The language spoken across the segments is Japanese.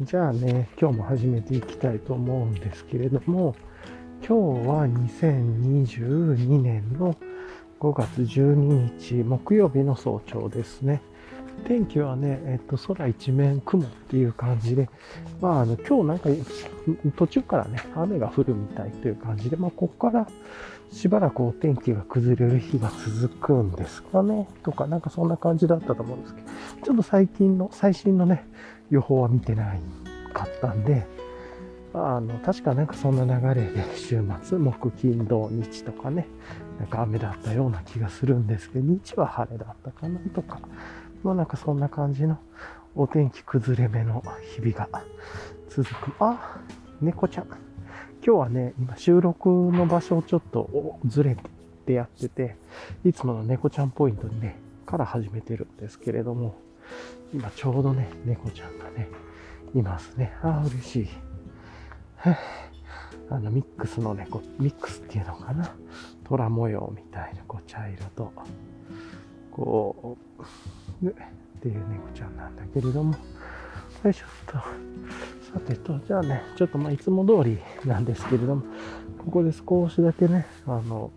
じゃあね、今日も始めていきたいと思うんですけれども、今日は2022年の5月12日木曜日の早朝ですね。天気はね、えっと、空一面雲っていう感じで、まあ、あの、今日なんか途中からね、雨が降るみたいという感じで、まあ、ここからしばらくお天気が崩れる日が続くんですかね、とか、なんかそんな感じだったと思うんですけど、ちょっと最近の、最新のね、予報は見てないかったんで、あの、確かなんかそんな流れで週末、木、金、土、日とかね、なんか雨だったような気がするんですけど、日は晴れだったかなとか、まあなんかそんな感じのお天気崩れ目の日々が続く。あ、猫ちゃん。今日はね、今収録の場所をちょっとずれてやってて、いつもの猫ちゃんポイントにね、から始めてるんですけれども、今ちょうどね、猫ちゃんがね、いますね。ああ、嬉しい。あの、ミックスの猫、ミックスっていうのかな？虎模様みたいな、こう、茶色と、こう、っていう猫ちゃんなんだけれども、よいしょっと。さてと、じゃあね、ちょっとまあいつも通りなんですけれども、ここで少しだけね、あの、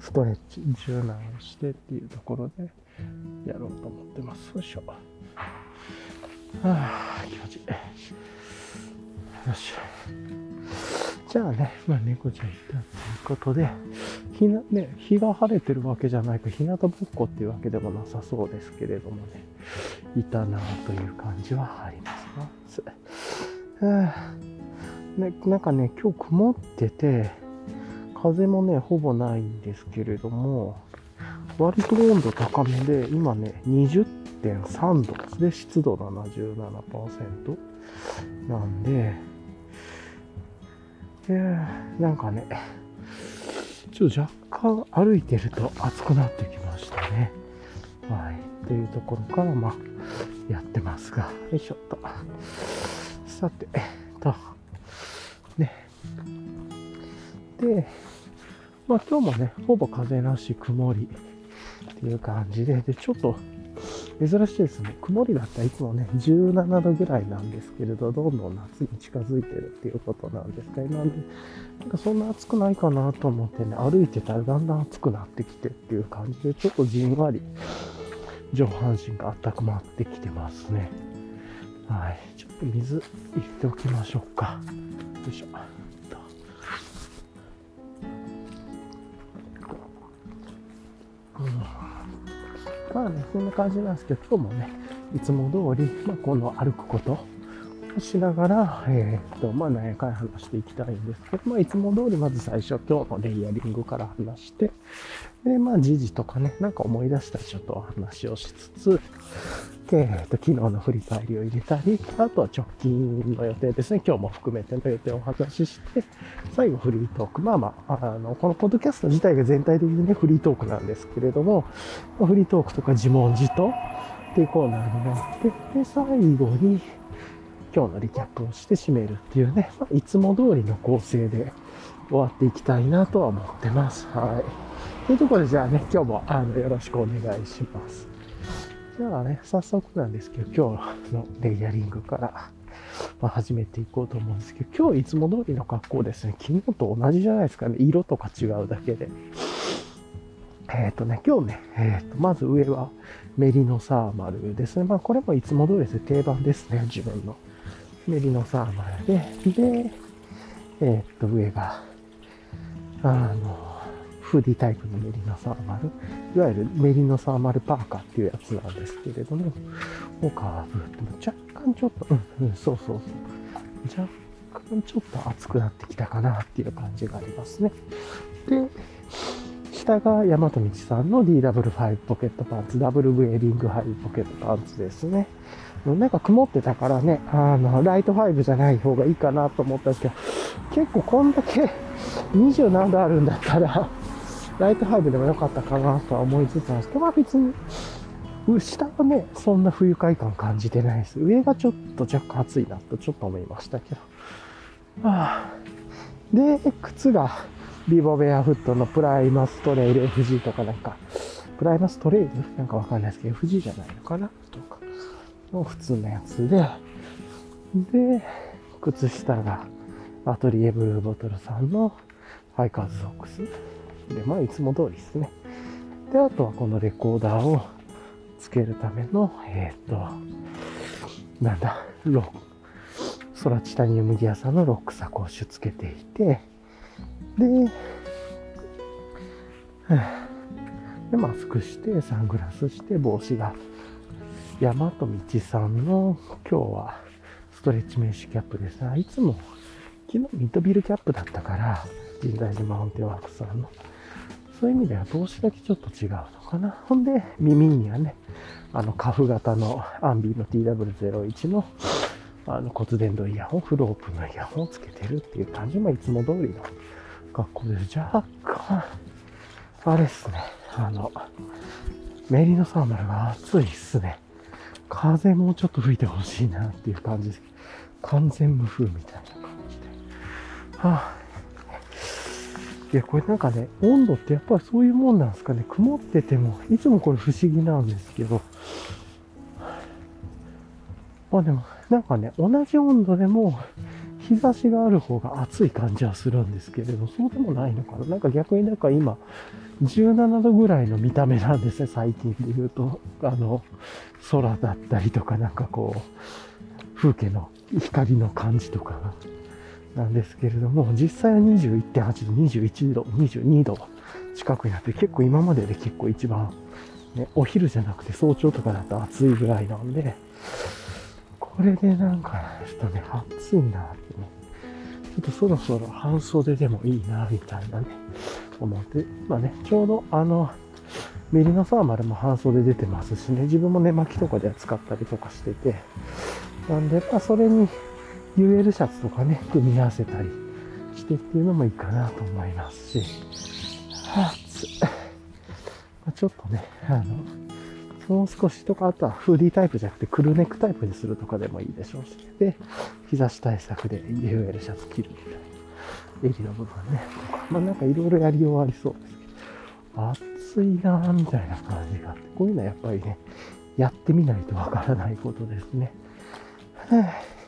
ストレッチ、柔軟をしてっていうところで、やろうと思ってます。よいしょ。はあ、気持ちいい。よし。じゃあね、まあ猫ちゃん行ったということで、日な、ね、日が晴れてるわけじゃないか、日向ぼっこっていうわけでもなさそうですけれどもね、いたなという感じはありますはあ、ね、なんかね、今日曇ってて、風もね、ほぼないんですけれども、割と温度高めで、今ね、20.3度で、湿度77%なんで、えー、なんかね、ちょっと若干歩いてると暑くなってきましたね。はい。というところから、まあ、やってますが、よいしょっと。さて、えっと、ね。で、まあ今日もね、ほぼ風なし曇りいう感じで、で、ちょっと珍しいですね。曇りだったらいつもね、17度ぐらいなんですけれど、どんどん夏に近づいてるっていうことなんですね。なんで、なんかそんな暑くないかなと思ってね、歩いてたらだんだん暑くなってきてっていう感じで、ちょっとじんわり上半身が温まってきてますね。はい。ちょっと水入れておきましょうか。よいしょ。まあね、そんな感じなんですけど、今日もね、いつも通り、まあ、この歩くことをしながら、えー、っと、まあ、何回話していきたいんですけど、まあ、いつも通り、まず最初、今日のレイヤリングから話して、で、まあ、時事とかね、なんか思い出したらちょっと話をしつつ、えー、と、昨日の振り返りを入れたり、あとは直近の予定ですね。今日も含めての予定をお話しして、最後フリートーク。まあまあ、あの、このポッドキャスト自体が全体的にね、フリートークなんですけれども、フリートークとか自問自答っていうコーナーになって、で、最後に今日のリキャップをして締めるっていうね、まあ、いつも通りの構成で終わっていきたいなとは思ってます。はい。というところでじゃあね、今日もあのよろしくお願いします。じゃあね、早速なんですけど、今日のレイヤリングから、ま、始めていこうと思うんですけど、今日いつも通りの格好ですね。昨日と同じじゃないですかね。色とか違うだけで。えっ、ー、とね、今日ね、えっ、ー、と、まず上はメリノサーマルですね。まあ、これもいつも通りですね。定番ですね。自分の。メリノサーマルで、で、えっ、ー、と、上が、あの、フーディタイプのメリノサーマル、いわゆるメリノサーマルパーカーっていうやつなんですけれども、オカーブって若干ちょっと、うん、そうそうそう。若干ちょっと熱くなってきたかなっていう感じがありますね。で、下が大和道さんの DW5 ポケットパンツ、ダブルウェーリングハイポケットパンツですね。なんか曇ってたからね、あの、ライト5じゃない方がいいかなと思ったんですけど、結構こんだけ20何度あるんだったら、ライトハイブでもよかったかなとは思いつつなんですけど、まあ別に、下はね、そんな不愉快感感じてないです。上がちょっと若干暑いなとちょっと思いましたけど。はあ、で、靴がビボベアフットのプライマストレイル FG とかなんか、プライマストレイル？なんかわかんないですけど、FG じゃないのかなとか。の普通のやつで、で、靴下がアトリエブルーボトルさんのハイカーズソックス。で、まあいつも通りですね。で、あとはこのレコーダーをつけるための、えっ、と、なんだ、ロ、ソラチタニウムギアさんのロックサコッシュつけていて、で、で、マスクして、サングラスして、帽子が、大和道さんの、今日は、ストレッチメッシュキャップでさ、いつも、昨日ミッドビルキャップだったから、神代寺マウンテンワークさんの。そういう意味では帽子だけちょっと違うのかな。ほんで、耳にはね、あの、カフ型のアンビーの TW01 の、あの、骨伝導イヤホン、フロープのイヤホンをつけてるっていう感じもいつも通りの格好です。若干、あれっすね。あの、メリノサーマルが暑いっすね。風もうちょっと吹いてほしいなっていう感じです。完全無風みたいな感じで。はあいや、これなんかね、温度ってやっぱりそういうもんなんですかね。曇ってても、いつもこれ不思議なんですけど。まあでも、なんかね、同じ温度でも、日差しがある方が暑い感じはするんですけれど、そうでもないのかな。なんか逆になんか今、17度ぐらいの見た目なんですね、最近で言うと。あの、空だったりとか、なんかこう、風景の光の感じとかが。なんですけれども、実際は21.8度、21度、22度近くになって、結構今までで結構一番、ね、お昼じゃなくて早朝とかだと暑いぐらいなんで、これでなんか、ちょっとね、暑いなってね、ちょっとそろそろ半袖でもいいな、みたいなね、思って、まあね、ちょうどあの、メリノサーマルも半袖出てますしね、自分も寝巻きとかで使ったりとかしてて、なんで、まあそれに UL シャツとかね、組み合わせたりしてっていうのもいいかなと思いますし、はあ、ちょっとね、あの、もう少しとか、あとはフーディータイプじゃなくてクルーネックタイプにするとかでもいいでしょうし、で、日差し対策で UL シャツ着るみたいな。襟の部分ね、とか、まあなんかいろいろやりようありそうですけど、暑いなぁみたいな感じがあって、こういうのはやっぱりね、やってみないとわからないことですね。はあ。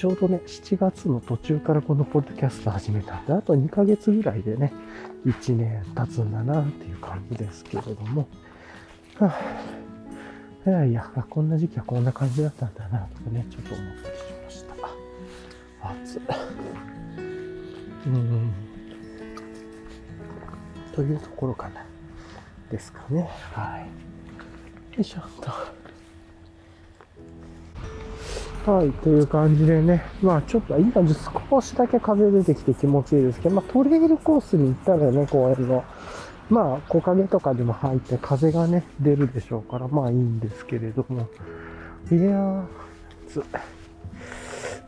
ちょうどね、7月の途中からこのポッドキャスト始めたんで、あと2ヶ月ぐらいでね、1年経つんだなっていう感じですけれども、はあ、いやいや、こんな時期はこんな感じだったんだなとかね、ちょっと思ったりしました。暑い。うん。というところかな。ですかね。はい。よいしょっと。はい、という感じでね、まあちょっと今少しだけ風出てきて気持ちいいですけど、まあトレイルコースに行ったらね、公園の、まあ木陰とかでも入って風がね、出るでしょうから、まあいいんですけれども、いやー、つ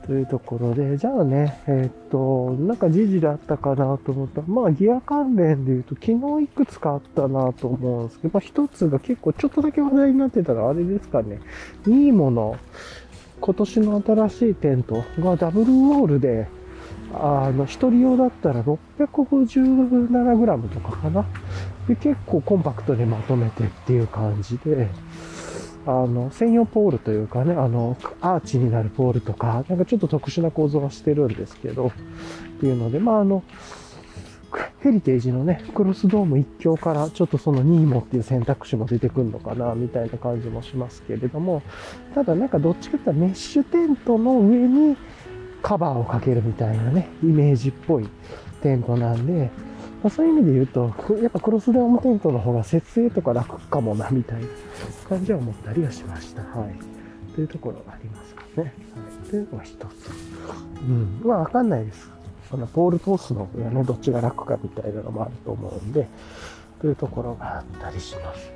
というところで、じゃあね、えー、っと、なんか時事であったかなと思った。ら、まあギア関連で言うと、昨日いくつかあったなと思うんですけど、まあ一つが結構ちょっとだけ話題になってたらあれですかね、いいもの、今年の新しいテントがダブルウォールで、あの、一人用だったら 657g とかかな。で、結構コンパクトにまとめてっていう感じで、あの、専用ポールというかね、あの、アーチになるポールとか、なんかちょっと特殊な構造はしてるんですけど、っていうので、まあ、あの、ヘリテージのね、クロスドーム一強からちょっとそのニーモっていう選択肢も出てくるのかな、みたいな感じもしますけれども、ただなんかどっちかっていうとメッシュテントの上にカバーをかけるみたいなね、イメージっぽいテントなんで、ま、そういう意味で言うと、やっぱクロスドームテントの方が設営とか楽かもな、みたいな感じは思ったりはしました。はい。というところがありますかね。はい。というのが一つ。うん。まあわかんないです。そのポール通すのがね、どっちが楽かみたいなのもあると思うんで、というところがあったりしますね。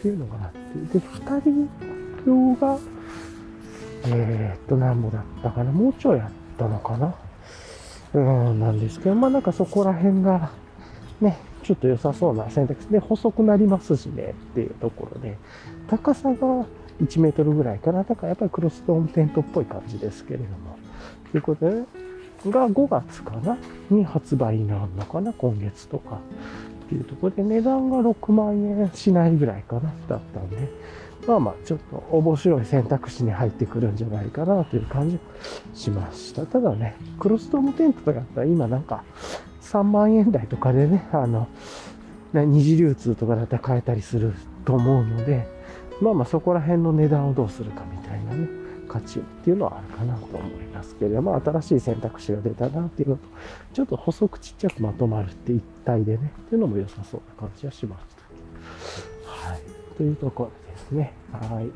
っていうのがあって、で、二人用が、えー、っと、何ぼだったかな？もうちょいあったのかな？うん、なんですけど、まあなんかそこら辺が、ね、ちょっと良さそうな選択肢で、細くなりますしね、っていうところで、高さが1メートルぐらいかな。だからやっぱりクロスドームテントっぽい感じですけれども。ということで、ね、が5月かな？に発売になるのかな？今月とか。っていうところで値段が6万円しないぐらいかな？だったんで。まあまあ、ちょっと面白い選択肢に入ってくるんじゃないかなという感じしました。ただね、クロスドームテントとかだったら今なんか3万円台とかでね、あの、二次流通とかだったら買えたりすると思うので、まあまあそこら辺の値段をどうするかみたいなね、価値っていうのはあるかなと思いますますけれども、新しい選択肢が出たなっていうのと、ちょっと細くちっちゃくまとまるって一体でね、っていうのも良さそうな感じはしました。はい。というところですね。はい。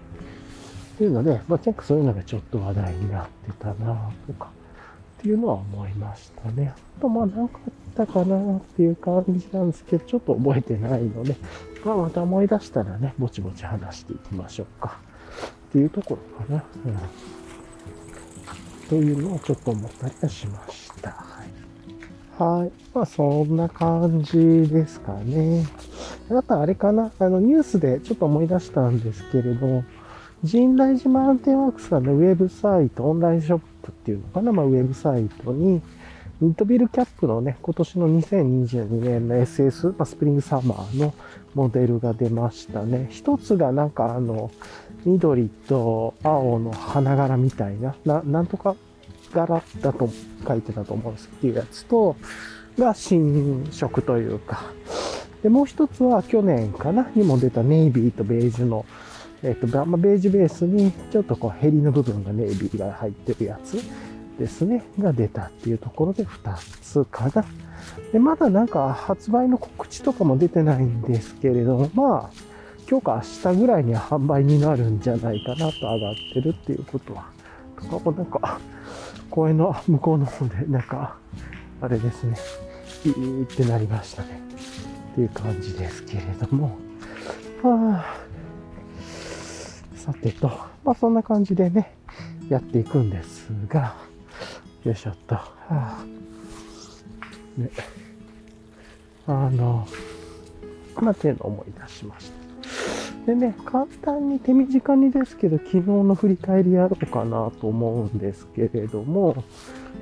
というので、まあ、結構そういうのがちょっと話題になってたなとか、っていうのは思いましたね。あと、まあ、なかったかなっていう感じなんですけど、ちょっと覚えてないので、まあ、また思い出したらね、ぼちぼち話していきましょうか。っていうところかな。うん。というのをちょっと思ったりはしました。はい。はい。まあ、そんな感じですかね。あとあれかな、あの、ニュースでちょっと思い出したんですけれど、神来島アンテンワークスさんのウェブサイト、オンラインショップっていうのかな、まあ、ウェブサイトに、ミッドビルキャップのね、今年の2022年の SS、まあ、スプリングサマーのモデルが出ましたね。一つがなんかあの、緑と青の花柄みたいな、ななんとか柄だと書いてたと思うんですっていうやつと、が新色というか、で、もう一つは去年かなにも出たネイビーとベージュの、えっ、と、まあ、ベージュベースにちょっとこうヘリの部分がネイビーが入ってるやつですね、が出たっていうところで2つかな。で、まだなんか発売の告知とかも出てないんですけれども、まあ、今日か明日ぐらいには販売になるんじゃないかなと上がってるっていうことは、とかもなんか、公園の向こうの方で、なんか、あれですね、いーってなりましたね。っていう感じですけれども。はあ、さてと、まあそんな感じでね、やっていくんですが、よいしょっと。はあ、ね。あの、まあ、っていうのを思い出しました。でね、簡単に手短にですけど、昨日の振り返りやろうかなと思うんですけれども、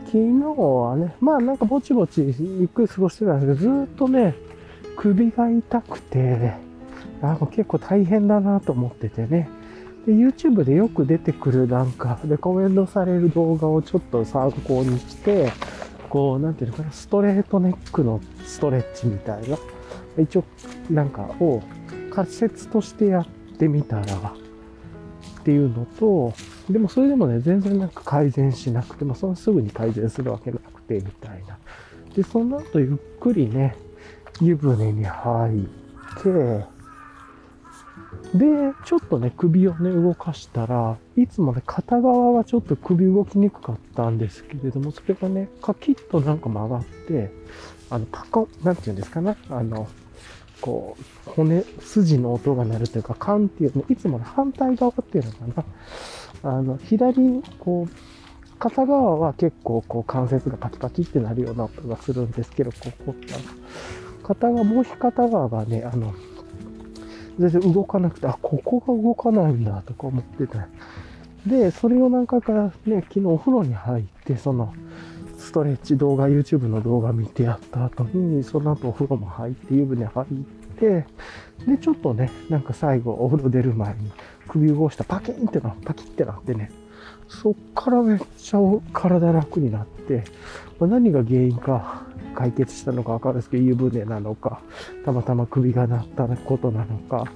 昨日はね、まあなんかぼちぼちゆっくり過ごしてたんですけど、ずっとね、首が痛くて、あ結構大変だなと思っててね。で、YouTube でよく出てくるなんか、レコメンドされる動画をちょっと参考にして、こう、なんていうのかな、ストレートネックのストレッチみたいな、一応、なんかを仮説としてやってみたら、っていうのと、でもそれでもね、全然なんか改善しなくても、そのすぐに改善するわけなくて、みたいな。で、その後ゆっくりね、湯船に入って、で、ちょっとね、首をね、動かしたら、いつもね、片側はちょっと首動きにくかったんですけれども、それがね、カキッとなんか曲がって、あの、パコン、なんて言うんですかね、あの、こう、骨、筋の音が鳴るというか、カンっていうの、いつもの反対側っていうのかな。あの、左、こう、片側は結構こう関節がパキパキってなるような音がするんですけど、ここって片側、もう片側がね、あの、全然動かなくて、あ、ここが動かないんだとか思ってた。で、それを何回かね、昨日お風呂に入って、その、トレッチ動画、YouTube の動画見てやった後に、その後お風呂も入って、湯船入って、で、ちょっとね、なんか最後お風呂出る前に首動したパキンってな、パキってなってね、そっからめっちゃ体楽になって、まあ、何が原因か解決したのかわかるんですけど、湯船なのか、たまたま首が鳴ったことなのか、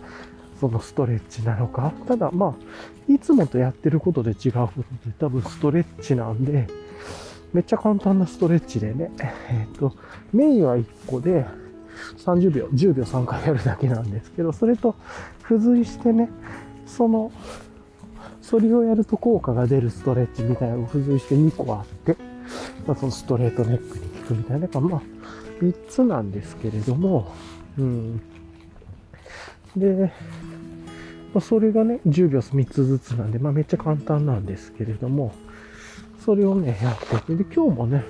そのストレッチなのか。ただまあ、いつもとやってることで違うことで多分ストレッチなんで、めっちゃ簡単なストレッチでね、えっ、と、メインは1個で30秒、10秒3回やるだけなんですけど、それと付随してね、その、それをやると効果が出るストレッチみたいなのが付随して2個あって、まあ、そのストレートネックに効くみたいな、まあ、3つなんですけれども、うん。で、まあ、それがね、10秒3つずつなんで、まあ、めっちゃ簡単なんですけれども、それをね、やってて、で、今日もね、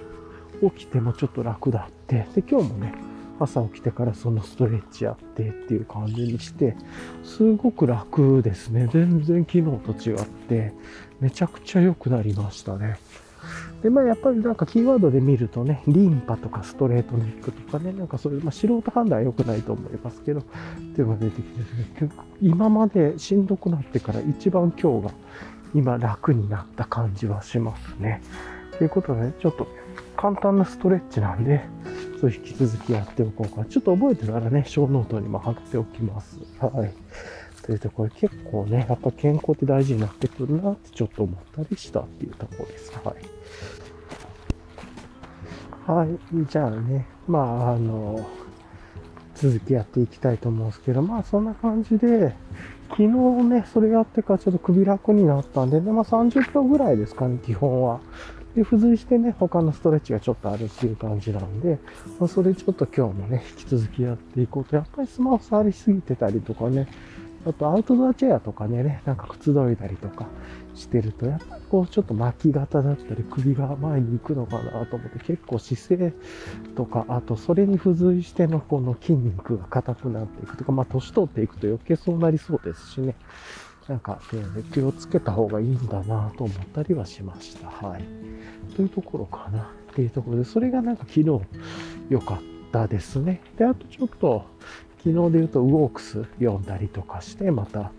起きてもちょっと楽だって、で、今日もね、朝起きてからそのストレッチやってっていう感じにして、すごく楽ですね。全然昨日と違って、めちゃくちゃ良くなりましたね。で、まあ、やっぱりなんかキーワードで見るとね、リンパとかストレートネックとかね、なんかそういう、まあ、素人判断は良くないと思いますけど、っていうのが出てきて、今までしんどくなってから一番今日が今楽になった感じはしますね。ということで、ね、ちょっと簡単なストレッチなんで、そう引き続きやっておこうか。ちょっと覚えてたらね、小ノートにも貼っておきます。はい。というところ結構ね、やっぱ健康って大事になってくるなってちょっと思ったりしたっていうところです。はい。はい。じゃあね、まあ、あの、続きやっていきたいと思うんですけど、まあそんな感じで、昨日ね、それやってからちょっと首楽になったんで、で、まあ30分ぐらいですかね、基本は。で、付随してね、他のストレッチがちょっとあるっていう感じなんで、まあ、それちょっと今日もね、引き続きやっていこうと。やっぱりスマホ触りすぎてたりとかね、あとアウトドアチェアとかね、なんかくつろいだりとかしてると、やっぱりこうちょっと巻き型だったり首が前に行くのかなと思って結構姿勢とか、あとそれに付随してのこの筋肉が硬くなっていくとか、まあ年取っていくと余計そうなりそうですしね。なんか、ね、気をつけた方がいいんだなと思ったりはしました。はい。というところかな。っていうところで、それがなんか昨日良かったですね。で、あとちょっと、昨日で言うとウォークス読んだりとかして、また、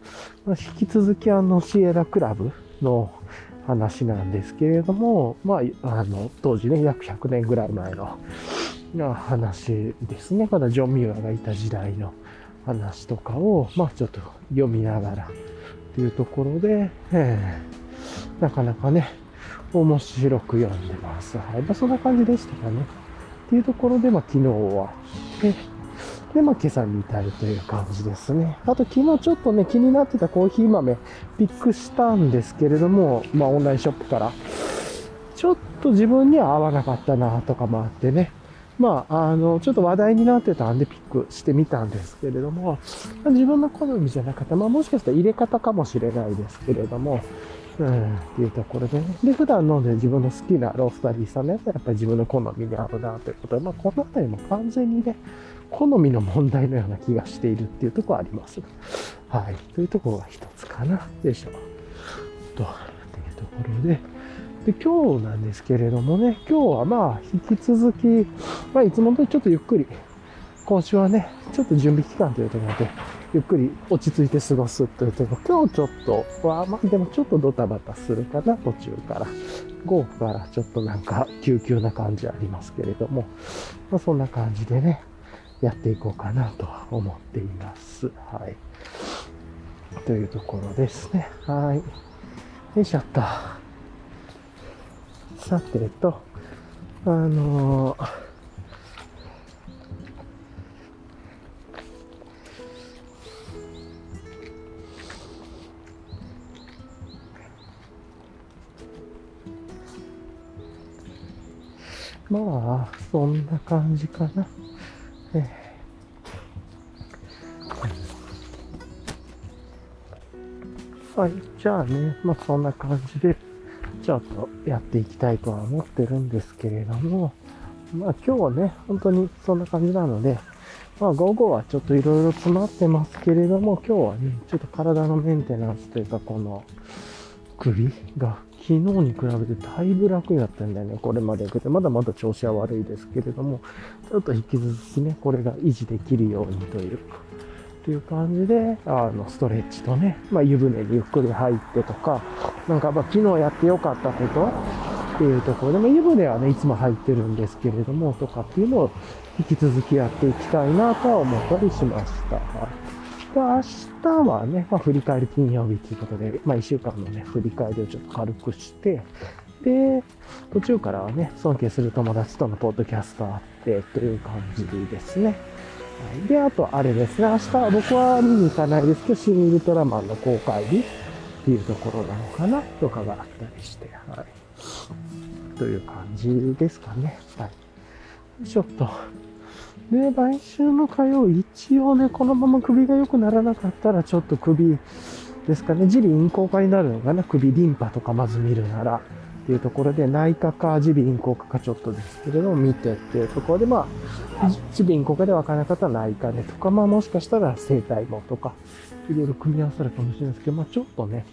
まあ、引き続きあのシエラクラブの話なんですけれども、まあ、あの、当時ね、約100年ぐらい前の話ですね。まだジョン・ミューアがいた時代の話とかを、まあ、ちょっと読みながらっていうところで、え、なかなかね、面白く読んでます。はい。まあ、そんな感じでしたかね。っていうところで、まあ、昨日は、で、まあ、今朝に至るという感じですね。あと、昨日ちょっとね、気になってたコーヒー豆、ピックしたんですけれども、まあ、オンラインショップから。ちょっと自分には合わなかったな、とかもあってね。まあ、あの、ちょっと話題になってたんでピックしてみたんですけれどもま、自分の好みじゃなかった。まあ、もしかしたら入れ方かもしれないですけれども、うん、っていうところでね。で、普段飲んで自分の好きなロースタリーさんのやつはやっぱり自分の好みに合うなということで、まあ、この辺りも完全にね、好みの問題のような気がしているっていうとこあります。はい。というところが一つかな。でしょう。と、っていうところで。で、今日なんですけれどもね、今日はまあ、引き続き、まあ、いつもとちょっとゆっくり、今週はね、ちょっと準備期間というところで、ゆっくり落ち着いて過ごすというところ、今日ちょっとは、まあでもちょっとドタバタするかな、途中から。午後からちょっとなんか、急急な感じありますけれども、まあそんな感じでね、やっていこうかなと思っています。はい。というところですね。はい。よいしょっと。さてと、あのー、まあ、そんな感じかな。はい。じゃあね、まあそんな感じで、ちょっとやっていきたいとは思ってるんですけれども、まあ今日はね、本当にそんな感じなので、まあ午後はちょっといろいろ詰まってますけれども、今日はね、ちょっと体のメンテナンスというか、この首が昨日に比べてだいぶ楽になったんだよね。これまでて。まだまだ調子は悪いですけれども、ちょっと引き続きね、これが維持できるようにというか、という感じで、あの、ストレッチとね、まあ、湯船にゆっくり入ってとか、なんか、まあ、昨日やってよかったことっていうところで、まあ、湯船はね、いつも入ってるんですけれども、とかっていうのを引き続きやっていきたいなとは思ったりしました。で、明日はね、まあ、振り返り金曜日ということで、まあ、一週間のね、振り返りをちょっと軽くして、で、途中からはね、尊敬する友達とのポッドキャストあってという感じですね。はい、で、あと、あれですね、明日、僕は見に行かないですけど、新ウルトラマンの公開日っていうところなのかなとかがあったりして、はい。という感じですかね。はい。ちょっと。で、来週の火曜、一応ね、このまま首が良くならなかったら、ちょっと首ですかね、耳鼻咽喉科になるのかな、首リンパとかまず見るなら。っていうところで、内科か耳鼻咽喉科かちょっとですけれども、見てっていうところで、まあ、耳鼻咽喉科でわからなかったら内科でとか、まあもしかしたら生体もとか、いろいろ組み合わさるかもしれないですけど、まあちょっとね、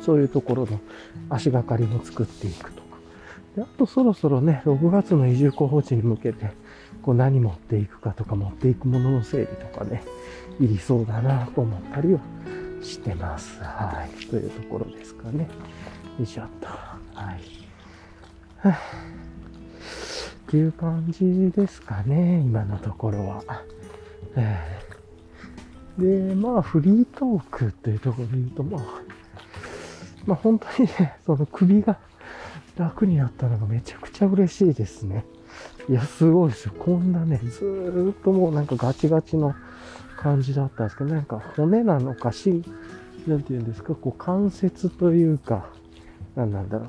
そういうところの足がかりも作っていくとか、であとそろそろね、6月の移住候補地に向けて、こう何持っていくかとか持っていくものの整理とかね、いりそうだなと思ったりはしてます。はい。というところですかね。よいしょっと。はい。はっていう感じですかね、今のところは。で、まあ、フリートークというところで言うと、まあ、まあ本当にね、その首が楽になったのがめちゃくちゃ嬉しいですね。いや、すごいですよ。こんなね、ずーっともうなんかガチガチの感じだったんですけど、なんか骨なのか、し、なんて言うんですか、こう関節というか、なんなんだろう、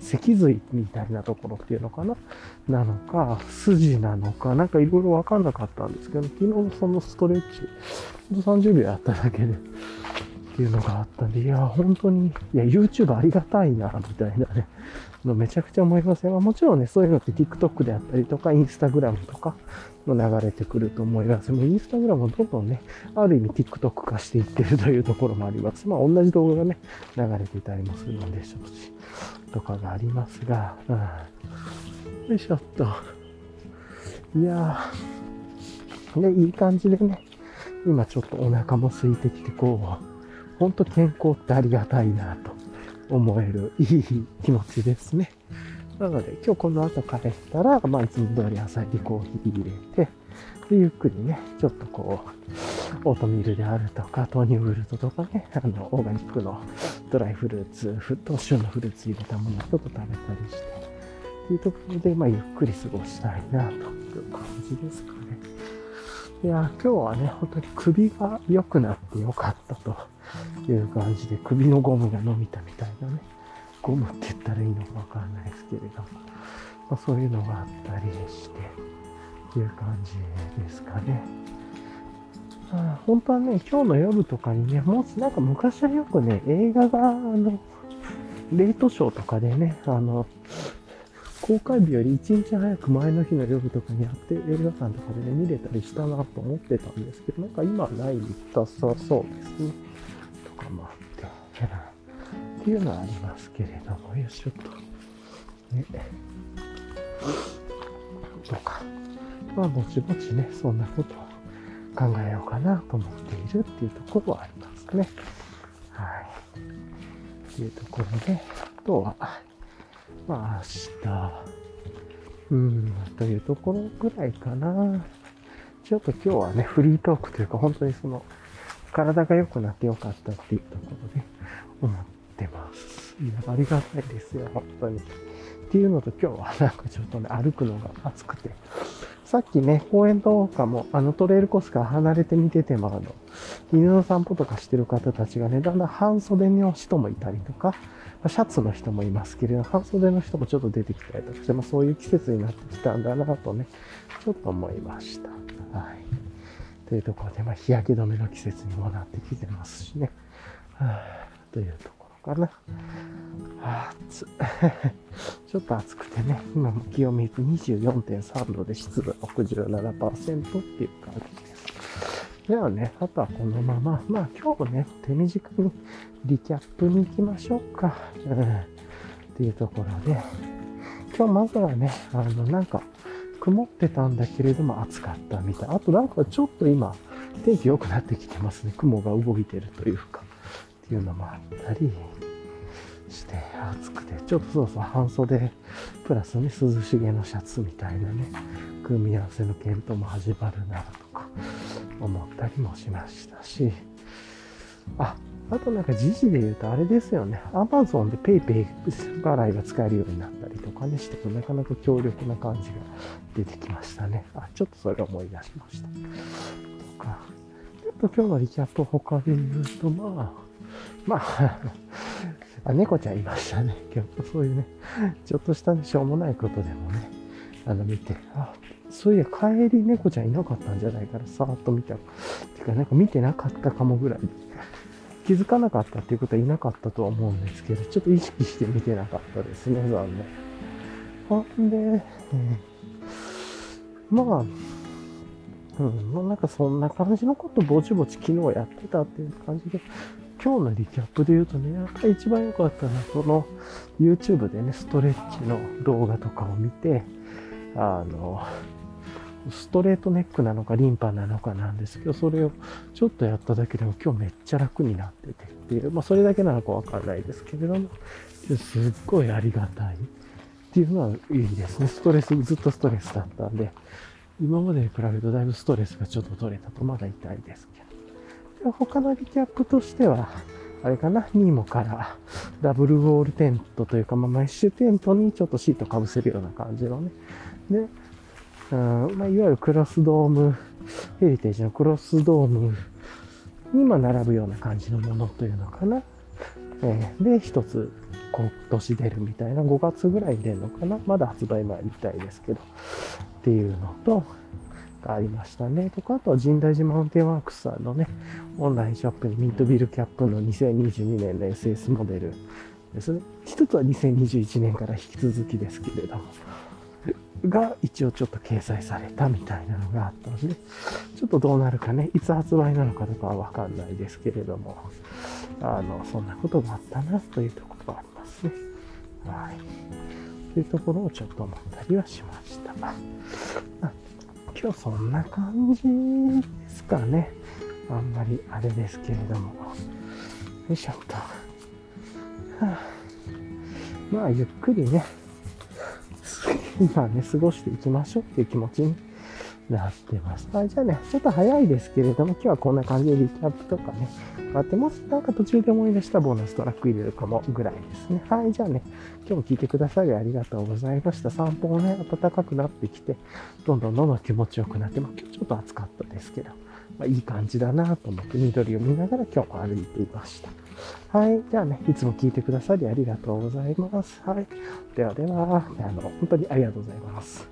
脊髄みたいなところっていうのかな？なのか、筋なのか、なんかいろいろわかんなかったんですけど、昨日そのストレッチ、ほんと30秒やっただけで、っていうのがあったんで、いや、本当に、いや、YouTube ありがたいな、みたいなね、のめちゃくちゃ思いますよ。もちろんね、そういうのって TikTok であったりとか、Instagram とかの流れてくると思います。もう Instagram もどんどんね、ある意味 TikTok 化していってるというところもあります。まあ、同じ動画がね、流れていたりもするのでしょうし、とかがありますが、うん、よいしょっと。いやー、ね、いい感じでね、今ちょっとお腹も空いてきて、こう、ほんと健康ってありがたいなと思えるいい気持ちですね。なので今日この後帰ったら、まあいつも通り朝入りコーヒー入れて、で、ゆっくりね、ちょっとこう、オートミールであるとか、豆乳ウルトとかね、あの、オーガニックのドライフルーツ、沸騰旬のフルーツ入れたものをちょっと食べたりして、っていうところで、まあゆっくり過ごしたいな、という感じですかね。いや、今日はね、本当に首が良くなってよかったという感じで、首のゴムが伸びたみたいなね、ゴムって言ったらいいのかわからないですけれども、まあ、そういうのがあったりして、いう感じですかね。あ本当はね、今日の夜とかにね、もうなんか昔はよくね、映画が、あの、レイトショーとかでね、あの、公開日より1日早く前の日の夜とかにやって映画館とかでね、見れたりしたなと思ってたんですけど、なんか今ないみたさそうですね。かもあって、っていうのはありますけれども、よいしょっと。ね。とか。まあ、ぼちぼちね、そんなことを考えようかなと思っているっていうところはありますね。はい。っていうところで、あとは、まあ明日、うん、というところぐらいかな。ちょっと今日はね、フリートークというか、本当にその、体が良くなってよかったっていうところで思ってます。いや、ありがたいですよ、本当に。っていうのと今日はなんかちょっとね、歩くのが暑くて、さっきね、公園とかも、あのトレイルコースから離れてみてても、あの、犬の散歩とかしてる方たちがね、だんだん半袖の人もいたりとか、シャツの人もいますけれど、半袖の人もちょっと出てきたりとかして、まあ、そういう季節になってきたんだなとね、ちょっと思いました。はい。というところで、まあ、日焼け止めの季節にもなってきてますしね。はあ、というところかな。はあ、暑 ちょっと暑くてね、今も気温見ると24.3度で湿度67%っていう感じです。ではね、あとはこのまま、まあ今日ね、手短にリキャップに行きましょうか。うん。っていうところで、今日まずはね、あの、なんか、曇ってたんだけれども暑かったみたい。あとなんかちょっと今、天気良くなってきてますね。雲が動いてるというか、っていうのもあったりして、暑くて、ちょっとそうそう半袖、プラスね、涼しげのシャツみたいなね、組み合わせの検討も始まるなとか、思ったりもしましたし、あ、あとなんか時事で言うとあれですよね。アマゾンで PayPay 払いが使えるようになったりとかね、してなかなか強力な感じが出てきましたね。あ、ちょっとそれ思い出しました。とか、ちょっと今日のリキャップ他で言うと、まあ、まああ、猫ちゃんいましたね。今日そういうね、ちょっとした、ね、しょうもないことでもね、あの見て、あ、そういや帰り猫ちゃんいなかったんじゃないからさーっと見た。てか、なんか見てなかったかもぐらい。気づかなかったっていうことはいなかったとは思うんですけど、ちょっと意識して見てなかったですね、残念。ほんで、うん、まあ、うん、なんかそんな感じのことぼちぼち昨日やってたっていう感じで、今日のリキャップで言うとね、やっぱり一番良かったのは、その YouTube でね、ストレッチの動画とかを見て、あの、ストレートネックなのかリンパなのかなんですけど、それをちょっとやっただけでも今日めっちゃ楽になっててっていう、まあそれだけなのかわかんないですけれども、すっごいありがたいっていうのはいいですね。ストレス、ずっとストレスだったんで、今までに比べるとだいぶストレスがちょっと取れたとまだ痛いですけど。で他のリキャップとしては、あれかな、ニーモからダブルウォールテントというか、まあ、メッシュテントにちょっとシートかぶせるような感じのね。で、うんまあ、いわゆるクロスドーム、ヘリテージのクロスドームにま並ぶような感じのものというのかな。えー、で、一つ今年出るみたいな、5月ぐらいに出るのかな。まだ発売前みたいですけど。っていうのと、ありましたね。とか、あとは神代寺マウンテンワークスさんのね、オンラインショップにミントビルキャップの2022年の SS モデルですね。一つは2021年から引き続きですけれども。が一応ちょっと掲載されたみたいなのがあったので、ちょっとどうなるかね、いつ発売なのかとかはわかんないですけれども、あの、そんなことがあったなというところがありますね。はい。というところをちょっと思ったりはしました。今日そんな感じですかね。あんまりあれですけれども。よいしょっと。はあ、まあ、ゆっくりね、今ね、過ごしていきましょうっていう気持ちになってます。はい、じゃあね、ちょっと早いですけれども、今日はこんな感じでリキャップとかね、あってますなんか途中で思い出したボーナストラック入れるかもぐらいですね。はい、じゃあね、今日も聞いてくださりありがとうございました。散歩もね、暖かくなってきて、どんどんどんどん気持ちよくなって、まあ今日ちょっと暑かったですけど、まあ、いい感じだなと思って緑を見ながら今日も歩いていました。はい。じゃあね、いつも聞いてくださりありがとうございます。はい。ではでは、あの、本当にありがとうございます。